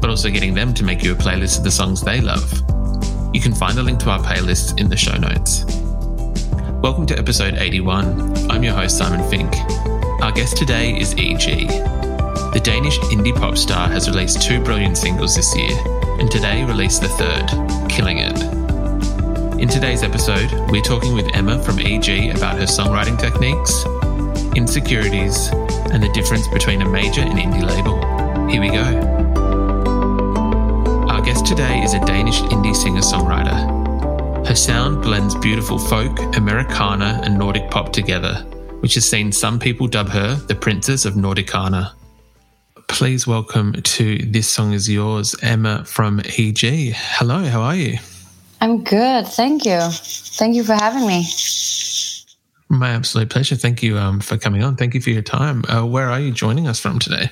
but also getting them to make you a playlist of the songs they love. You can find a link to our playlists in the show notes. Welcome to episode 81. I'm your host, Simon Fink. Our guest today is E.G. The Danish indie pop star has released two brilliant singles this year, and today released the third, Killing It. In today's episode, we're talking with Emma from EG about her songwriting techniques, insecurities, and the difference between a major and indie label. Here we go. Today is a Danish indie singer songwriter. Her sound blends beautiful folk, Americana, and Nordic pop together, which has seen some people dub her the Princess of Nordicana. Please welcome to This Song Is Yours, Emma from EG. Hello, how are you? I'm good. Thank you. Thank you for having me. My absolute pleasure. Thank you um, for coming on. Thank you for your time. Uh, where are you joining us from today?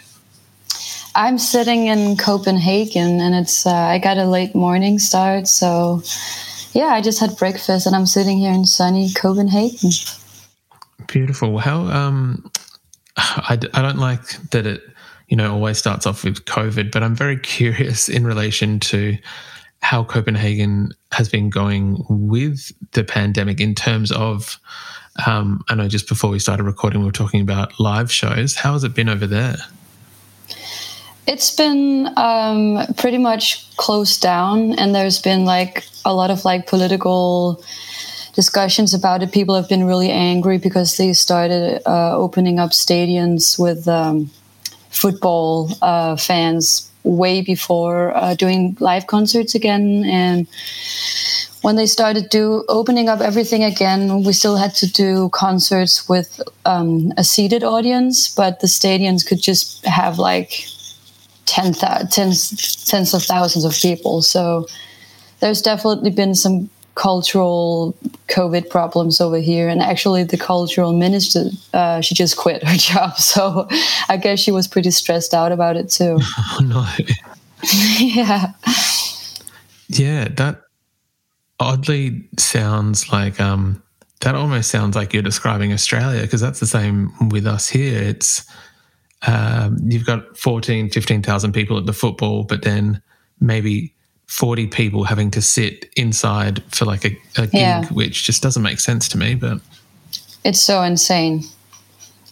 I'm sitting in Copenhagen and it's uh, I got a late morning start, so yeah, I just had breakfast and I'm sitting here in sunny Copenhagen. Beautiful. How um, I, I don't like that it you know always starts off with COVID, but I'm very curious in relation to how Copenhagen has been going with the pandemic in terms of. Um, I know just before we started recording, we were talking about live shows. How has it been over there? It's been um, pretty much closed down, and there's been like a lot of like political discussions about it. People have been really angry because they started uh, opening up stadiums with um, football uh, fans way before uh, doing live concerts again, and when they started do opening up everything again, we still had to do concerts with um, a seated audience, but the stadiums could just have like ten tens, tens of thousands of people. So there's definitely been some cultural COVID problems over here. And actually, the cultural minister, uh, she just quit her job. So I guess she was pretty stressed out about it too. Oh no. yeah. Yeah, that oddly sounds like um that almost sounds like you're describing Australia because that's the same with us here. It's um, you've got 14, 15,000 people at the football, but then maybe 40 people having to sit inside for like a, a gig, Yeah. which just doesn't make sense to me. But It's so insane.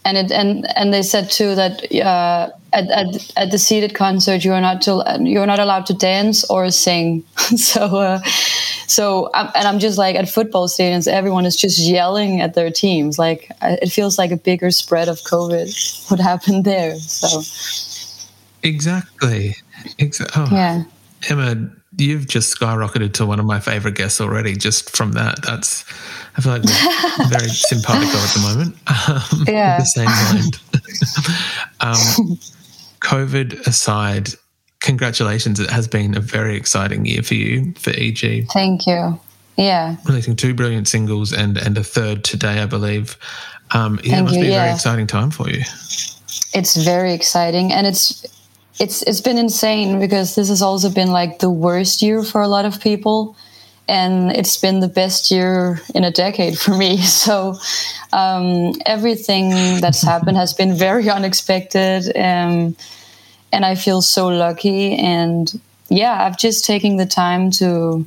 And it and and they said too that uh, at, at at the seated concert you are not to you're not allowed to dance or sing. so uh, so I'm, and I'm just like at football stadiums everyone is just yelling at their teams. Like it feels like a bigger spread of COVID would happen there. So exactly, exactly. Oh, yeah, Emma, you've just skyrocketed to one of my favorite guests already. Just from that, that's I feel like we're very simpatico at the moment. Um, Yeah. the same mind. um, COVID aside, congratulations! It has been a very exciting year for you for EG, thank you. Yeah. releasing two brilliant singles and and a third today, I believe. Um, yeah, it Thank must you, be a very exciting time for you. it's very exciting and it's it's it's been insane because this has also been like the worst year for a lot of people and it's been the best year in a decade for me. So um, everything that's happened has been very unexpected um, and i feel so lucky. And yeah i've just taken the time to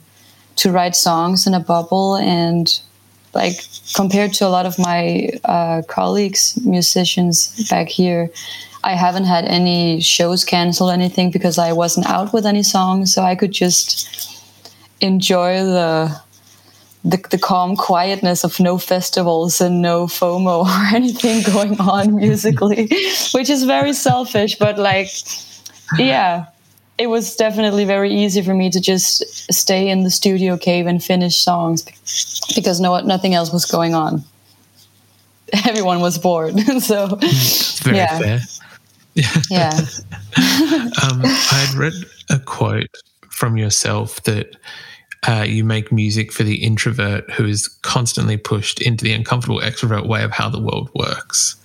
to write songs in a bubble and like compared to a lot of my uh, colleagues musicians back here I haven't had any shows canceled, anything because I wasn't out with any songs, so I could just enjoy the the, the calm quietness of no festivals and no FOMO or anything going on musically, which is very selfish, but like, yeah, it was definitely very easy for me to just stay in the studio cave and finish songs because no nothing else was going on. Everyone was bored, so very yeah. fair. yeah. um, I had read a quote from yourself that uh, you make music for the introvert who is constantly pushed into the uncomfortable extrovert way of how the world works.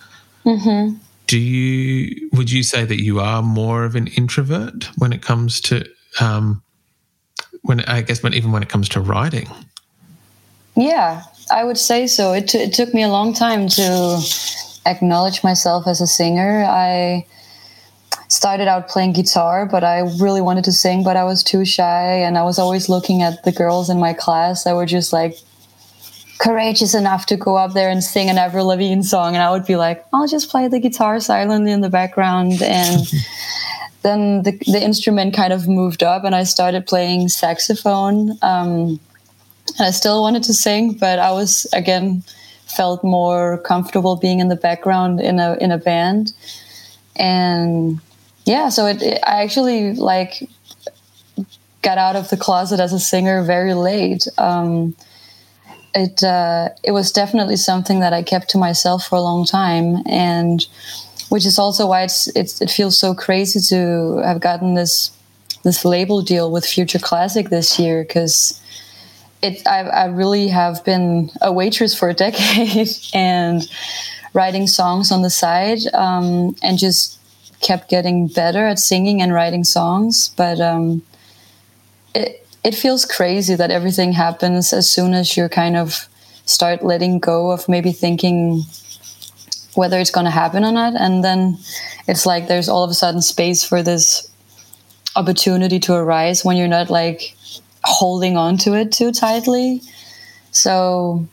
Mm-hmm. Do you would you say that you are more of an introvert when it comes to um, when I guess when even when it comes to writing? Yeah, I would say so. It, t- it took me a long time to acknowledge myself as a singer. I started out playing guitar, but I really wanted to sing, but I was too shy. And I was always looking at the girls in my class that were just like courageous enough to go up there and sing an Avril Lavigne song. And I would be like, I'll just play the guitar silently in the background. And then the, the instrument kind of moved up and I started playing saxophone. Um, and I still wanted to sing, but I was, again, felt more comfortable being in the background in a in a band. And yeah so it, it, i actually like got out of the closet as a singer very late. Um, it uh, it was definitely something that i kept to myself for a long time and which is also why it's, it's it feels so crazy to have gotten this this label deal with future classic this year because it I, I really have been a waitress for a decade and writing songs on the side um, and just kept getting better at singing and writing songs. But um, it, it feels crazy that everything happens as soon as you kind of start letting go of maybe thinking whether it's going to happen or not. And then it's like there's all of a sudden space for this opportunity to arise when you're not like holding on to it too tightly. So,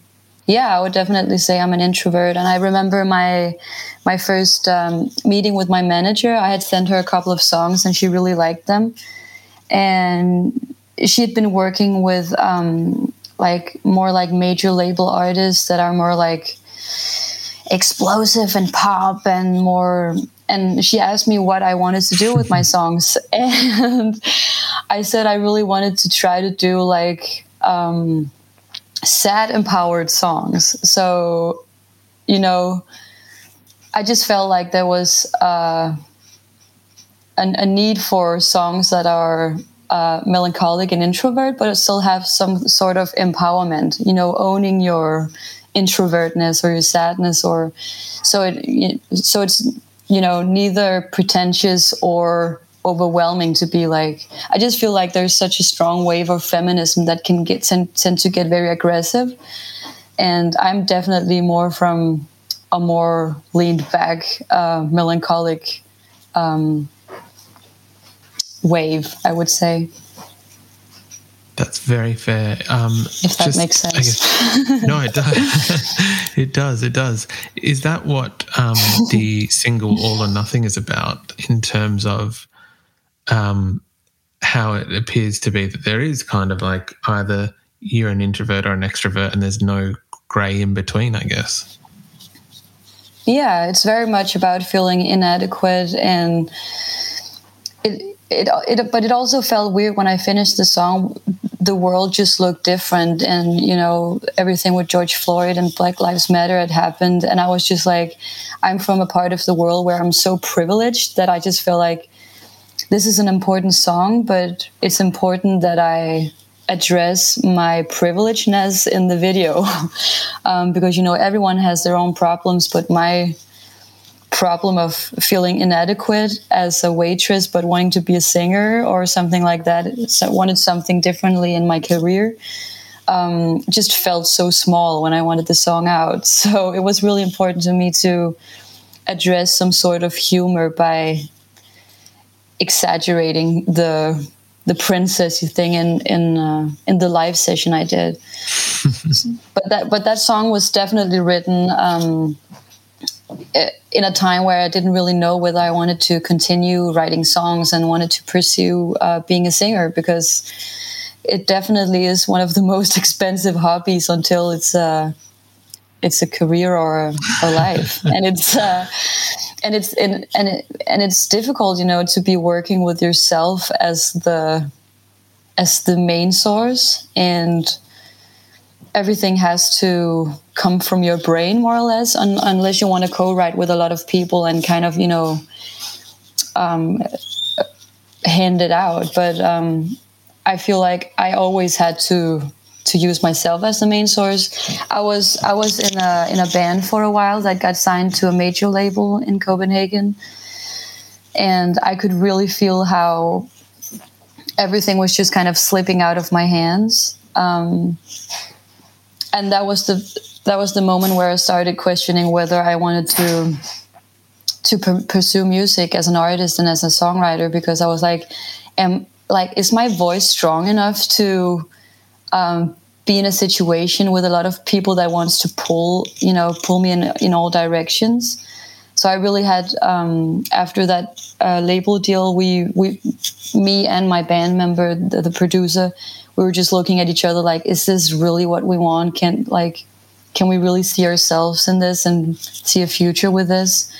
yeah, I would definitely say I'm an introvert. And I remember my my first um, meeting with my manager. I had sent her a couple of songs, and she really liked them. And she had been working with um, like more like major label artists that are more like explosive and pop and more and she asked me what I wanted to do with my songs, and I said I really wanted to try to do like um, sad empowered songs. So, you know, I just felt like there was uh, an, a need for songs that are uh, melancholic and introvert, but still have some sort of empowerment. You know, owning your introvertness or your sadness, or so it. So it's you know neither pretentious or overwhelming to be like i just feel like there's such a strong wave of feminism that can get tend, tend to get very aggressive and i'm definitely more from a more leaned back uh, melancholic um, wave i would say that's very fair. Um, if that just, makes sense. Guess, no, it does. it does. It does. Is that what um, the single "All or Nothing" is about in terms of um, how it appears to be that there is kind of like either you're an introvert or an extrovert, and there's no grey in between, I guess. Yeah, it's very much about feeling inadequate and it it, it but it also felt weird when I finished the song. The world just looked different, and you know everything with George Floyd and Black Lives Matter had happened, and I was just like, I'm from a part of the world where I'm so privileged that I just feel like this is an important song, but it's important that I address my privilegedness in the video. Um, because you know everyone has their own problems, but my problem of feeling inadequate as a waitress but wanting to be a singer or something like that so wanted something differently in my career um, just felt so small when i wanted the song out. So it was really important to me to address some sort of humor by exaggerating the the princessy thing in in uh, in the live session I did. but that but that song was definitely written um, in a time where I didn't really know whether I wanted to continue writing songs and wanted to pursue uh, being a singer because it definitely is one of the most expensive hobbies until it's a it's a career or a, a life, and it's uh, and it's and and it, and it's difficult, you know, to be working with yourself as the as the main source. And everything has to come from your brain more or less un- unless you want to co-write with a lot of people and kind of you know um, hand it out. But um, i feel like i always had to to use myself as the main source. I was i was in a in a band for a while that got signed to a major label in copenhagen. And i could really feel how everything was just kind of slipping out of my hands. Um, and that was the that was the moment where I started questioning whether I wanted to to pursue music as an artist and as a songwriter because I was like, am like is my voice strong enough to um, be in a situation with a lot of people that wants to pull you know pull me in in all directions. So I really had um, after that uh, label deal, we we me and my band member, the, the producer, we were just looking at each other like, is this really what we want? Can like, can we really see ourselves in this and see a future with this?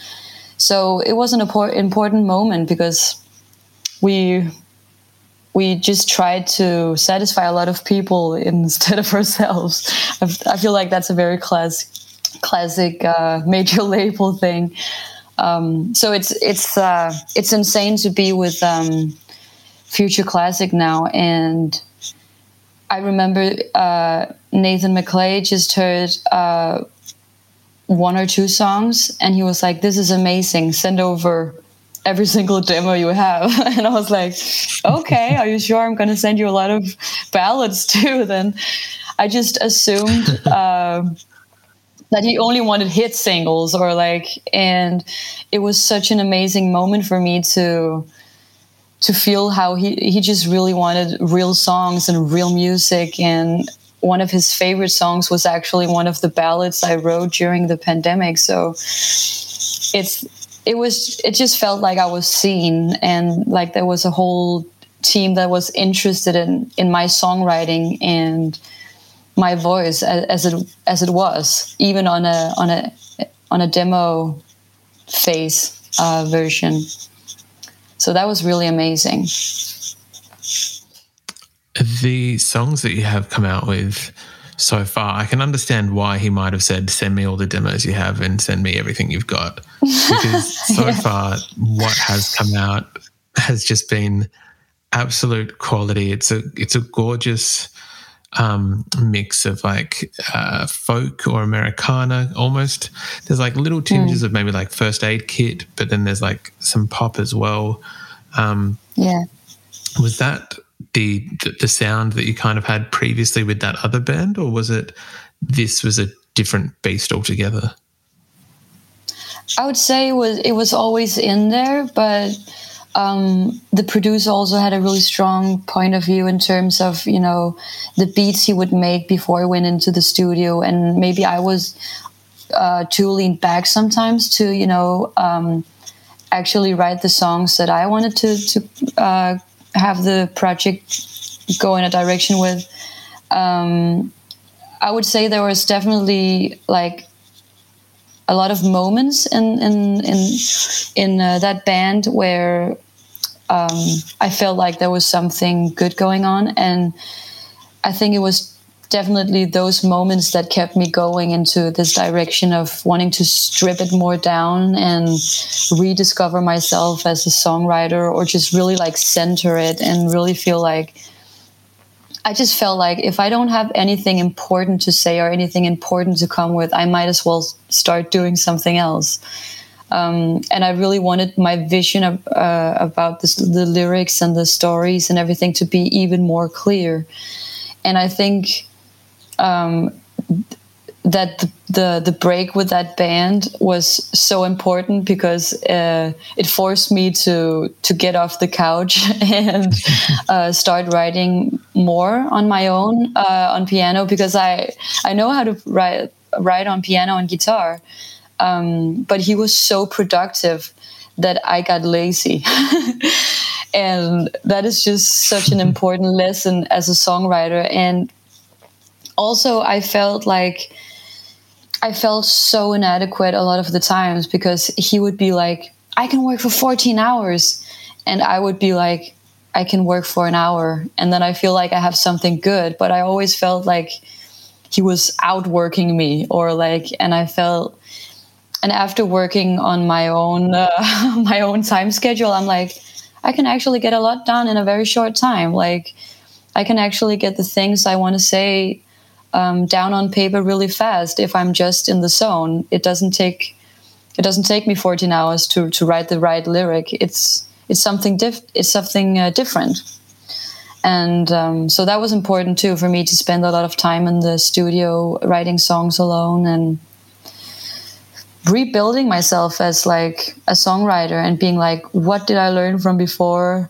So it was an important moment because we we just try to satisfy a lot of people instead of ourselves. I feel like that's a very class, classic uh, major label thing. Um, so it's it's uh, it's insane to be with um, Future Classic now, and I remember uh, Nathan McLay just heard uh, one or two songs, and he was like, "This is amazing. Send over." Every single demo you have. And i was like okay are you sure i'm going to send you a lot of ballads too then? I just assumed uh, that he only wanted hit singles or like and it was such an amazing moment for me to to feel how he he just really wanted real songs and real music. And one of his favorite songs was actually one of the ballads I wrote during the pandemic. So it's it was it just felt like I was seen and like there was a whole team that was interested in in my songwriting and my voice as, as it as it was even on a on a on a demo phase uh, version so that was really amazing. The songs that you have come out with so far, I can understand why he might have said, send me all the demos you have and send me everything you've got. Because so yeah. far, what has come out has just been absolute quality. It's a it's a gorgeous um, mix of like uh, folk or Americana almost. There's like little tinges mm. of maybe like first aid kit, but then there's like some pop as well. Um, yeah. Was that the the sound that you kind of had previously with that other band, or was it this was a different beast altogether? I would say it was it was always in there, but um, the producer also had a really strong point of view in terms of you know the beats he would make before he went into the studio, and maybe I was uh, too leaned back sometimes to you know um, actually write the songs that I wanted to to uh, have the project go in a direction with. Um, I would say there was definitely like a lot of moments in in in in uh, that band where um, I felt like there was something good going on, and I think it was definitely those moments that kept me going into this direction of wanting to strip it more down and rediscover myself as a songwriter or just really like center it and really feel like I just felt like if I don't have anything important to say or anything important to come with, I might as well start doing something else. Um, and I really wanted my vision of, uh, about this, the lyrics and the stories and everything to be even more clear. And I think um, that the, the, the break with that band was so important because uh, it forced me to to get off the couch and uh, start writing more on my own uh, on piano because I I know how to write write on piano and guitar. Um, but he was so productive that I got lazy. and that is just such an important lesson as a songwriter. And also, I felt like I felt so inadequate a lot of the times because he would be like, I can work for 14 hours. And I would be like, I can work for an hour. And then I feel like I have something good. But I always felt like he was outworking me or like, and I felt, and after working on my own, uh, my own time schedule, I'm like, I can actually get a lot done in a very short time. Like, I can actually get the things I want to say um, down on paper really fast if I'm just in the zone. It doesn't take it doesn't take me 14 hours to to write the right lyric. It's it's something diff- it's something uh, different. And um, so that was important too for me to spend a lot of time in the studio writing songs alone and rebuilding myself as like a songwriter and being like, what did I learn from before?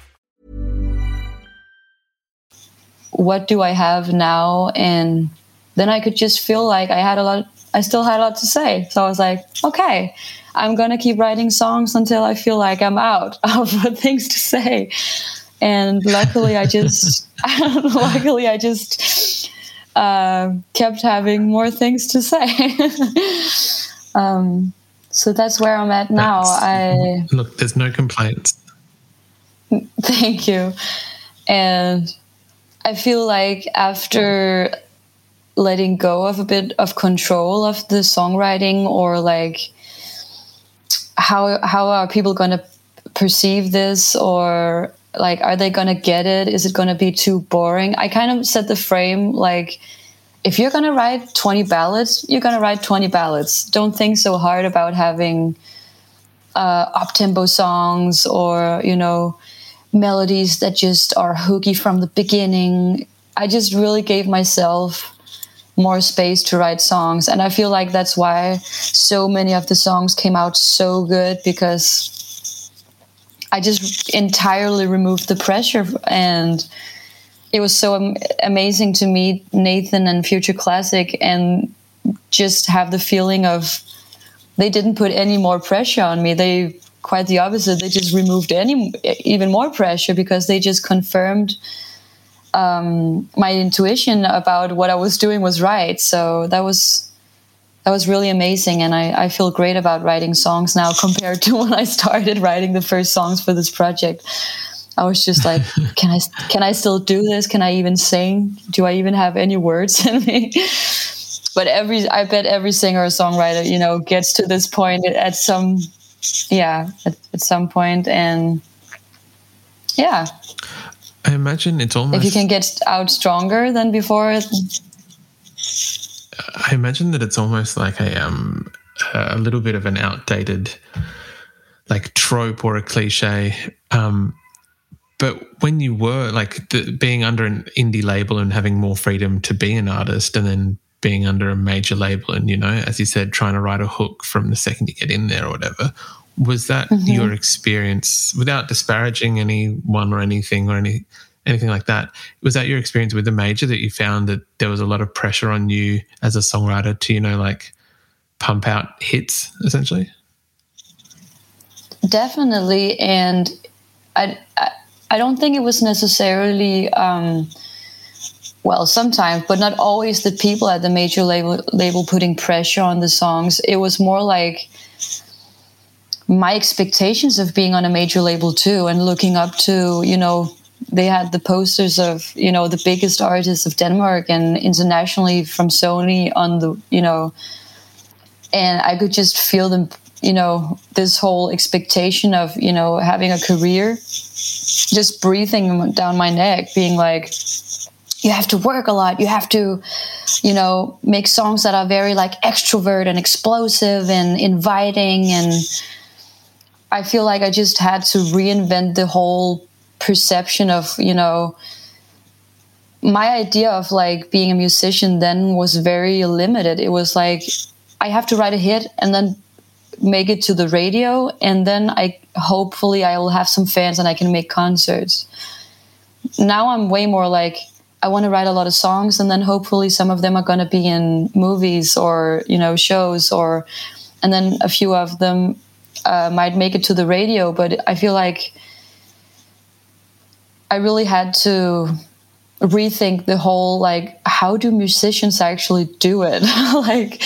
What do I have now? And then I could just feel like I had a lot, I still had a lot to say. So I was like, okay, I'm going to keep writing songs until I feel like I'm out of things to say. And luckily, I just, luckily, I just uh, kept having more things to say. um, so that's where I'm at now. That's- I Look, there's no complaints. Thank you. And I feel like after letting go of a bit of control of the songwriting or like how how are people going to perceive this or like are they going to get it? Is it going to be too boring? I kind of set the frame like if you're going to write 20 ballads you're going to write 20 ballads. Don't think so hard about having uh, up tempo songs or you know melodies that just are hooky from the beginning. I just really gave myself more space to write songs and i feel like that's why so many of the songs came out so good because i just entirely removed the pressure and it was so am- amazing to meet nathan and future classic and just have the feeling of they didn't put any more pressure on me. They quite the opposite they just removed any even more pressure because they just confirmed um, my intuition about what I was doing was right. So that was that was really amazing, and I, I feel great about writing songs now compared to when I started writing the first songs for this project. I was just like, can I can I still do this? Can I even sing? Do I even have any words in me? But every I bet every singer or songwriter, you know, gets to this point at some yeah, at, at some point and yeah, I imagine it's almost. if you can get out stronger than before I imagine that it's almost like a um a little bit of an outdated like trope or a cliche. Um, but when you were like the, being under an indie label and having more freedom to be an artist, and then being under a major label, and you know, as you said, trying to write a hook from the second you get in there or whatever, was that your experience? Without disparaging anyone or anything or any anything like that, was that your experience with the major that you found that there was a lot of pressure on you as a songwriter to you know like pump out hits essentially? definitely and I, I i don't think it was necessarily um well sometimes but not always the people at the major label label putting pressure on the songs. It was more like my expectations of being on a major label too and looking up to you know they had the posters of you know the biggest artists of denmark and internationally from sony on the you know and i could just feel them you know this whole expectation of you know having a career just breathing down my neck being like you have to work a lot. You have to you know make songs that are very like extrovert and explosive and inviting. And i feel like i just had to reinvent the whole perception of you know my idea of like being a musician then was very limited. It was like i have to write a hit and then make it to the radio. And then i hopefully i will have some fans and i can make concerts. Now i'm way more like i want to write a lot of songs and then hopefully some of them are going to be in movies or you know shows or and then a few of them uh, might make it to the radio but i feel like i really had to rethink the whole like how do musicians actually do it? Like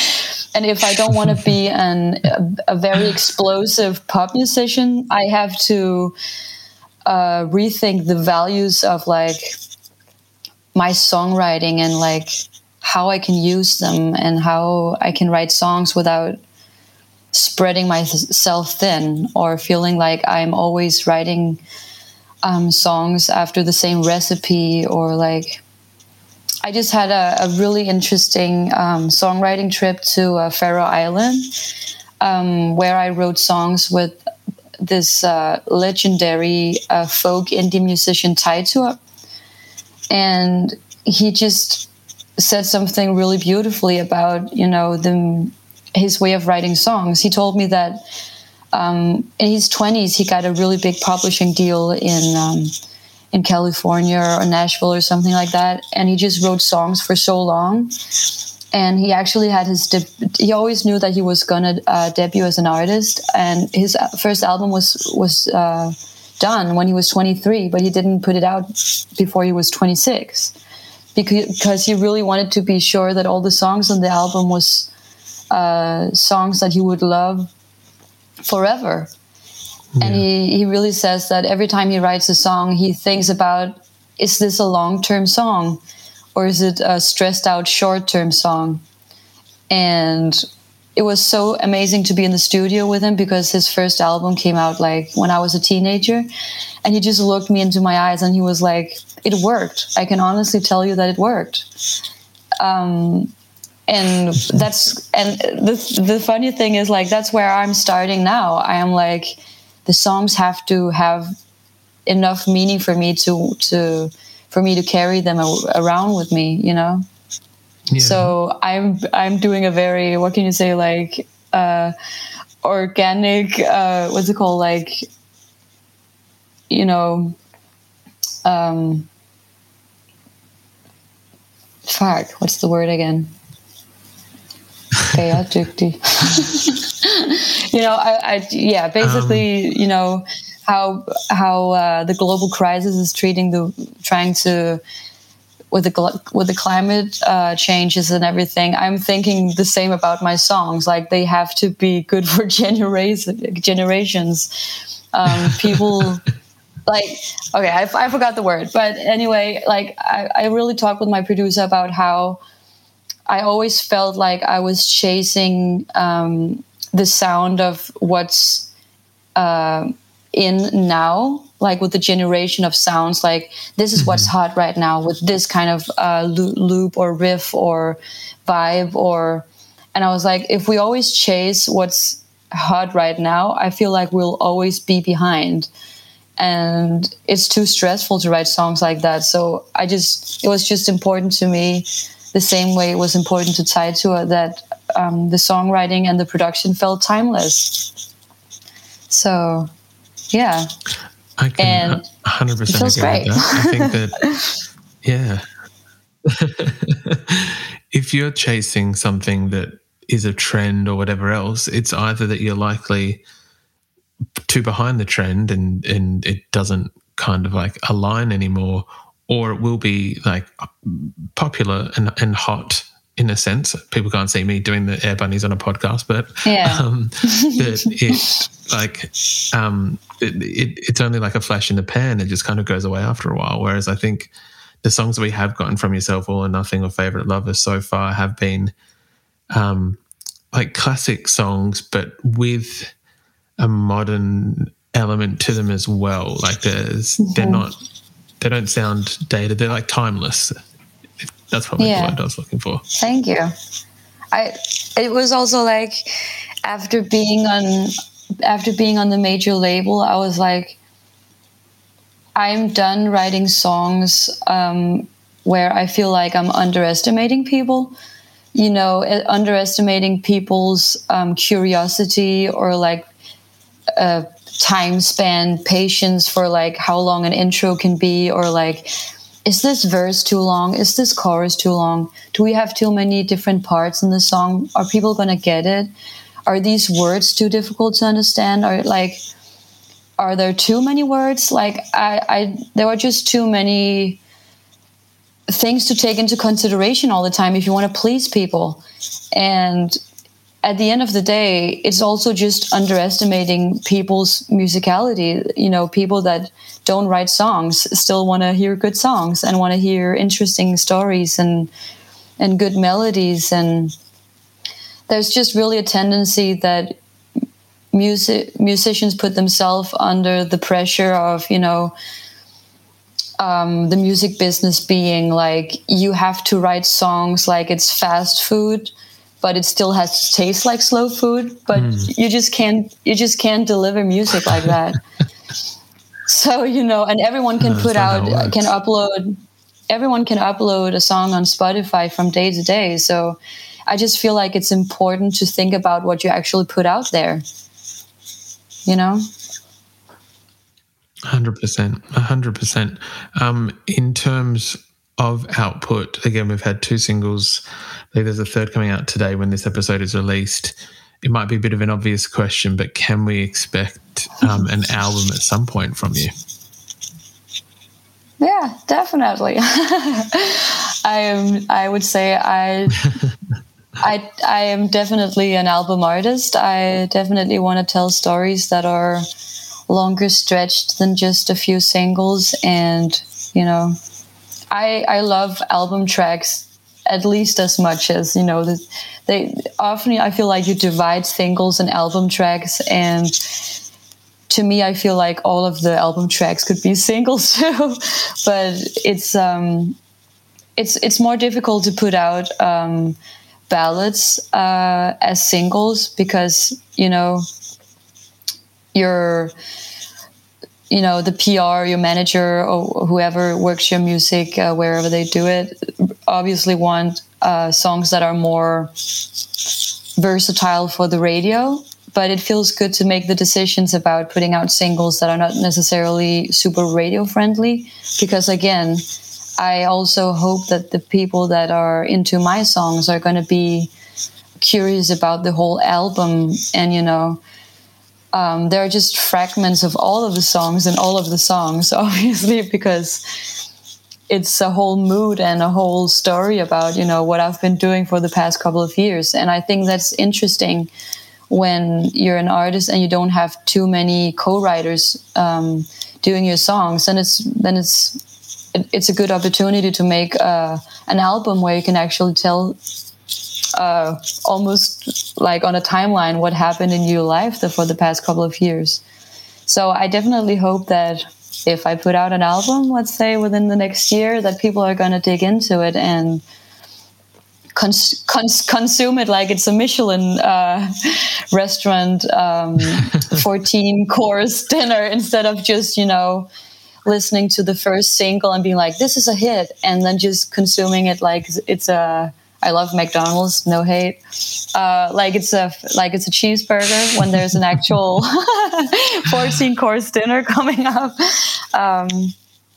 and if i don't want to be an a, a, very explosive pop musician i have to uh, rethink the values of like my songwriting and like how i can use them and how i can write songs without spreading myself thin or feeling like i'm always writing um, songs after the same recipe or like I just had a, a really interesting um, songwriting trip to uh, Faroe Island um, where I wrote songs with this uh, legendary uh, folk indie musician Teitur. And he just said something really beautifully about, you know, the, his way of writing songs. He told me that um, in his 20s, he got a really big publishing deal in um, in California or Nashville or something like that, and he just wrote songs for so long. And he actually had his. De- he always knew that he was gonna uh, debut as an artist, and his first album was was uh, done when he was 23, but he didn't put it out before he was 26 because he really wanted to be sure that all the songs on the album was uh, songs that he would love forever. Yeah. And he, he really says that every time he writes a song, he thinks about is this a long term song or is it a stressed out short term song? And it was so amazing to be in the studio with him because his first album came out like when I was a teenager. And he just looked me into my eyes and he was like, It worked. I can honestly tell you that it worked. Um, and that's and the the funny thing is like that's where I'm starting now. I am like the songs have to have enough meaning for me to to for me to carry them around with me, you know. Yeah. So I'm I'm doing a very what can you say like uh, organic uh, what's it called like you know um, fuck what's the word again chaotic. you know, I, I, yeah, basically, um, you know how how uh, the global crisis is treating the trying to with the with the climate uh, changes and everything. I'm thinking the same about my songs. Like they have to be good for generations. Generations, um, people. like okay I, I forgot the word but anyway like I, I really talked with my producer about how I always felt like I was chasing um, the sound of what's uh, in now, like with the generation of sounds. Like this is what's mm-hmm. hot right now with this kind of uh, loop or riff or vibe or. And I was like, if we always chase what's hot right now, I feel like we'll always be behind. And it's too stressful to write songs like that. So I just, it was just important to me the same way it was important to Teitur that um, the songwriting and the production felt timeless. So, yeah. I can and 100% it feels agree great. with that. I think that, yeah. if you're chasing something that is a trend or whatever else, it's either that you're likely too behind the trend and, and it doesn't kind of like align anymore, or it will be like popular and, and hot in a sense. People can't see me doing the air bunnies on a podcast, but yeah. um, that it like um, it, it, it's only like a flash in the pan. It just kind of goes away after a while. Whereas I think the songs that we have gotten from yourself, All or Nothing or Favorite Lovers so far have been um, like classic songs, but with a modern element to them as well. Like there's mm-hmm. they're not they don't sound dated. They're like timeless. That's probably yeah. word I was looking for. Thank you. I it was also like after being on after being on the major label, I was like, I'm done writing songs um, where I feel like I'm underestimating people. You know, underestimating people's um, curiosity or like uh, time span, patience for like how long an intro can be, or like is this verse too long? Is this chorus too long? Do we have too many different parts in the song? Are people going to get it? Are these words too difficult to understand? Are like, are there too many words? Like, I, I, there are just too many things to take into consideration all the time if you want to please people. And at the end of the day, it's also just underestimating people's musicality. You know, people that don't write songs still want to hear good songs and want to hear interesting stories and and good melodies. And there's just really a tendency that music musicians put themselves under the pressure of you know um, the music business being like you have to write songs like it's fast food but it still has to taste like slow food. But mm. you just can't you just can't deliver music like that. so you know, and everyone can put out can upload. Everyone can upload a song on Spotify from day to day. So I just feel like it's important to think about what you actually put out there. You know. Hundred percent, hundred percent. Um, in terms of output, again, we've had two singles think there's a third coming out today when this episode is released. It might be a bit of an obvious question, but can we expect um, an album at some point from you? Yeah, definitely. I am. I would say I. I I am definitely an album artist. I definitely want to tell stories that are longer stretched than just a few singles, and you know, I I love album tracks at least as much as you know the, they often i feel like you divide singles and album tracks and to me i feel like all of the album tracks could be singles too. But it's um it's it's more difficult to put out um ballads uh as singles because you know you're you know the PR, your manager, or whoever works your music uh, wherever they do it, obviously want uh, songs that are more versatile for the radio. But it feels good to make the decisions about putting out singles that are not necessarily super radio friendly, because again, I also hope that the people that are into my songs are going to be curious about the whole album and you know um, there are just fragments of all of the songs and all of the songs, obviously, because it's a whole mood and a whole story about you know what I've been doing for the past couple of years, and I think that's interesting when you're an artist and you don't have too many co-writers um, doing your songs, and it's then it's it's a good opportunity to make uh, an album where you can actually tell uh, almost like on a timeline what happened in your life for the past couple of years. So I definitely hope that if I put out an album, let's say within the next year, that people are going to dig into it and cons- cons- consume it like it's a Michelin uh, restaurant, um, 14 course dinner instead of just, you know, listening to the first single and being like, this is a hit, and then just consuming it like it's a I love McDonald's, no hate. Uh, like it's a like it's a cheeseburger when there's an actual 14 course dinner coming up. Um,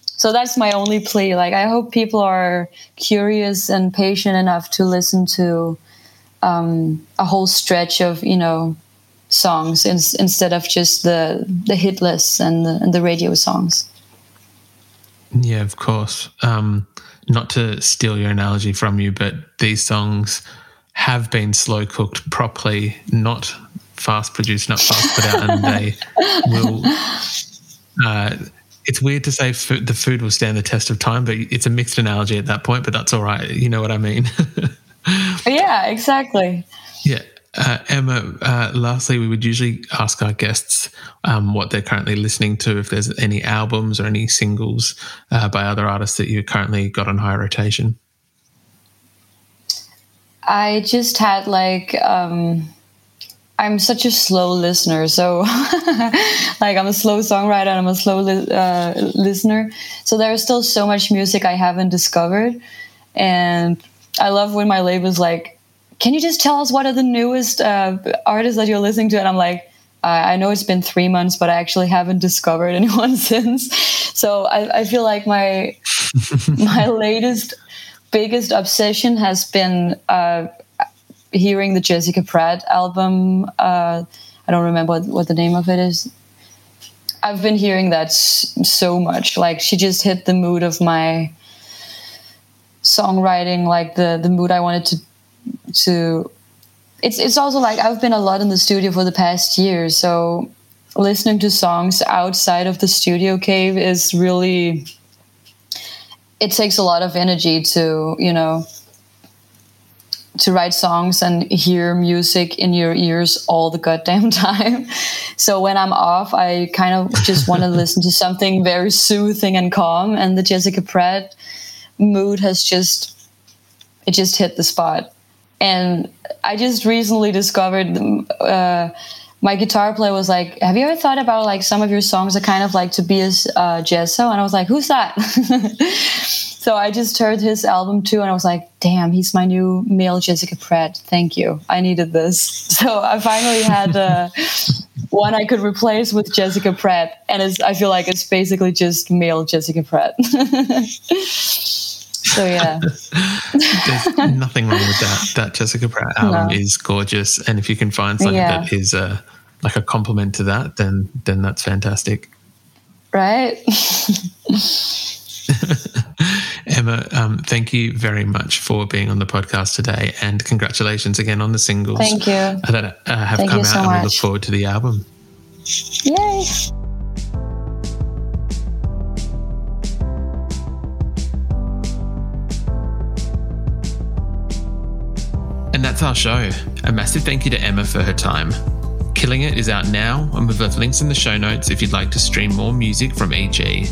so that's my only plea. Like I hope people are curious and patient enough to listen to um, a whole stretch of you know songs in, instead of just the the hit lists and the, and the radio songs. Yeah, of course. Um, not to steal your analogy from you, but these songs have been slow cooked properly, not fast produced, not fast put out, and they will. Uh, it's weird to say food, the food will stand the test of time, but it's a mixed analogy at that point. But that's all right. You know what I mean? yeah, exactly. Yeah. Uh, Emma, uh, lastly, we would usually ask our guests um, what they're currently listening to, if there's any albums or any singles uh, by other artists that you currently got on high rotation. I just had like um, I'm such a slow listener, so like I'm a slow songwriter and I'm a slow li- uh, listener. So there's still so much music I haven't discovered, and I love when my label's like, "Can you just tell us what are the newest uh, artists that you're listening to?" And I'm like, I know it's been three months, but I actually haven't discovered anyone since. So I, I feel like my my latest biggest obsession has been uh, hearing the Jessica Pratt album. Uh, I don't remember what, what, the name of it is. I've been hearing that so much. Like she just hit the mood of my songwriting, like the the mood I wanted to to. It's it's also like I've been a lot in the studio for the past year, so listening to songs outside of the studio cave is really. It takes a lot of energy to you know to write songs and hear music in your ears all the goddamn time. So when I'm off, I kind of just want to listen to something very soothing and calm. And the Jessica Pratt mood has just it just hit the spot. And I just recently discovered uh, my guitar player was like, "Have you ever thought about like some of your songs are kind of like Tobias uh, Jesso?" And I was like, "Who's that?" so I just heard his album too, and I was like, "Damn, he's my new male Jessica Pratt." Thank you, I needed this. So I finally had uh, one I could replace with Jessica Pratt, and I feel like it's basically just male Jessica Pratt. so yeah, there's nothing wrong with that. That Jessica Pratt album no. is gorgeous, and if you can find something yeah. that is uh, like a compliment to that, then then that's fantastic. Right. Emma, um, thank you very much for being on the podcast today, and congratulations again on the singles. Thank you. That uh, have thank come out, so and we look forward to the album. Yay! And that's our show. A massive thank you to Emma for her time. Killing It is out now, and we've left links in the show notes if you'd like to stream more music from EG.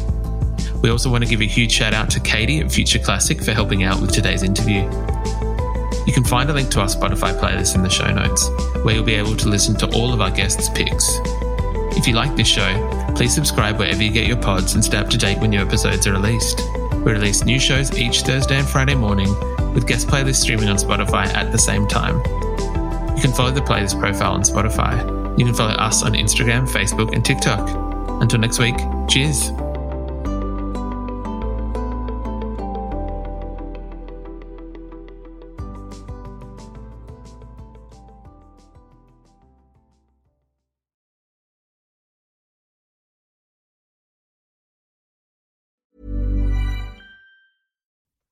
We also want to give a huge shout out to Katie at Future Classic for helping out with today's interview. You can find a link to our Spotify playlist in the show notes, where you'll be able to listen to all of our guests' picks. If you like this show, please subscribe wherever you get your pods and stay up to date when new episodes are released. We release new shows each Thursday and Friday morning, with guest playlists streaming on Spotify at the same time. You can follow the playlist profile on Spotify. You can follow us on Instagram, Facebook, and TikTok. Until next week, cheers.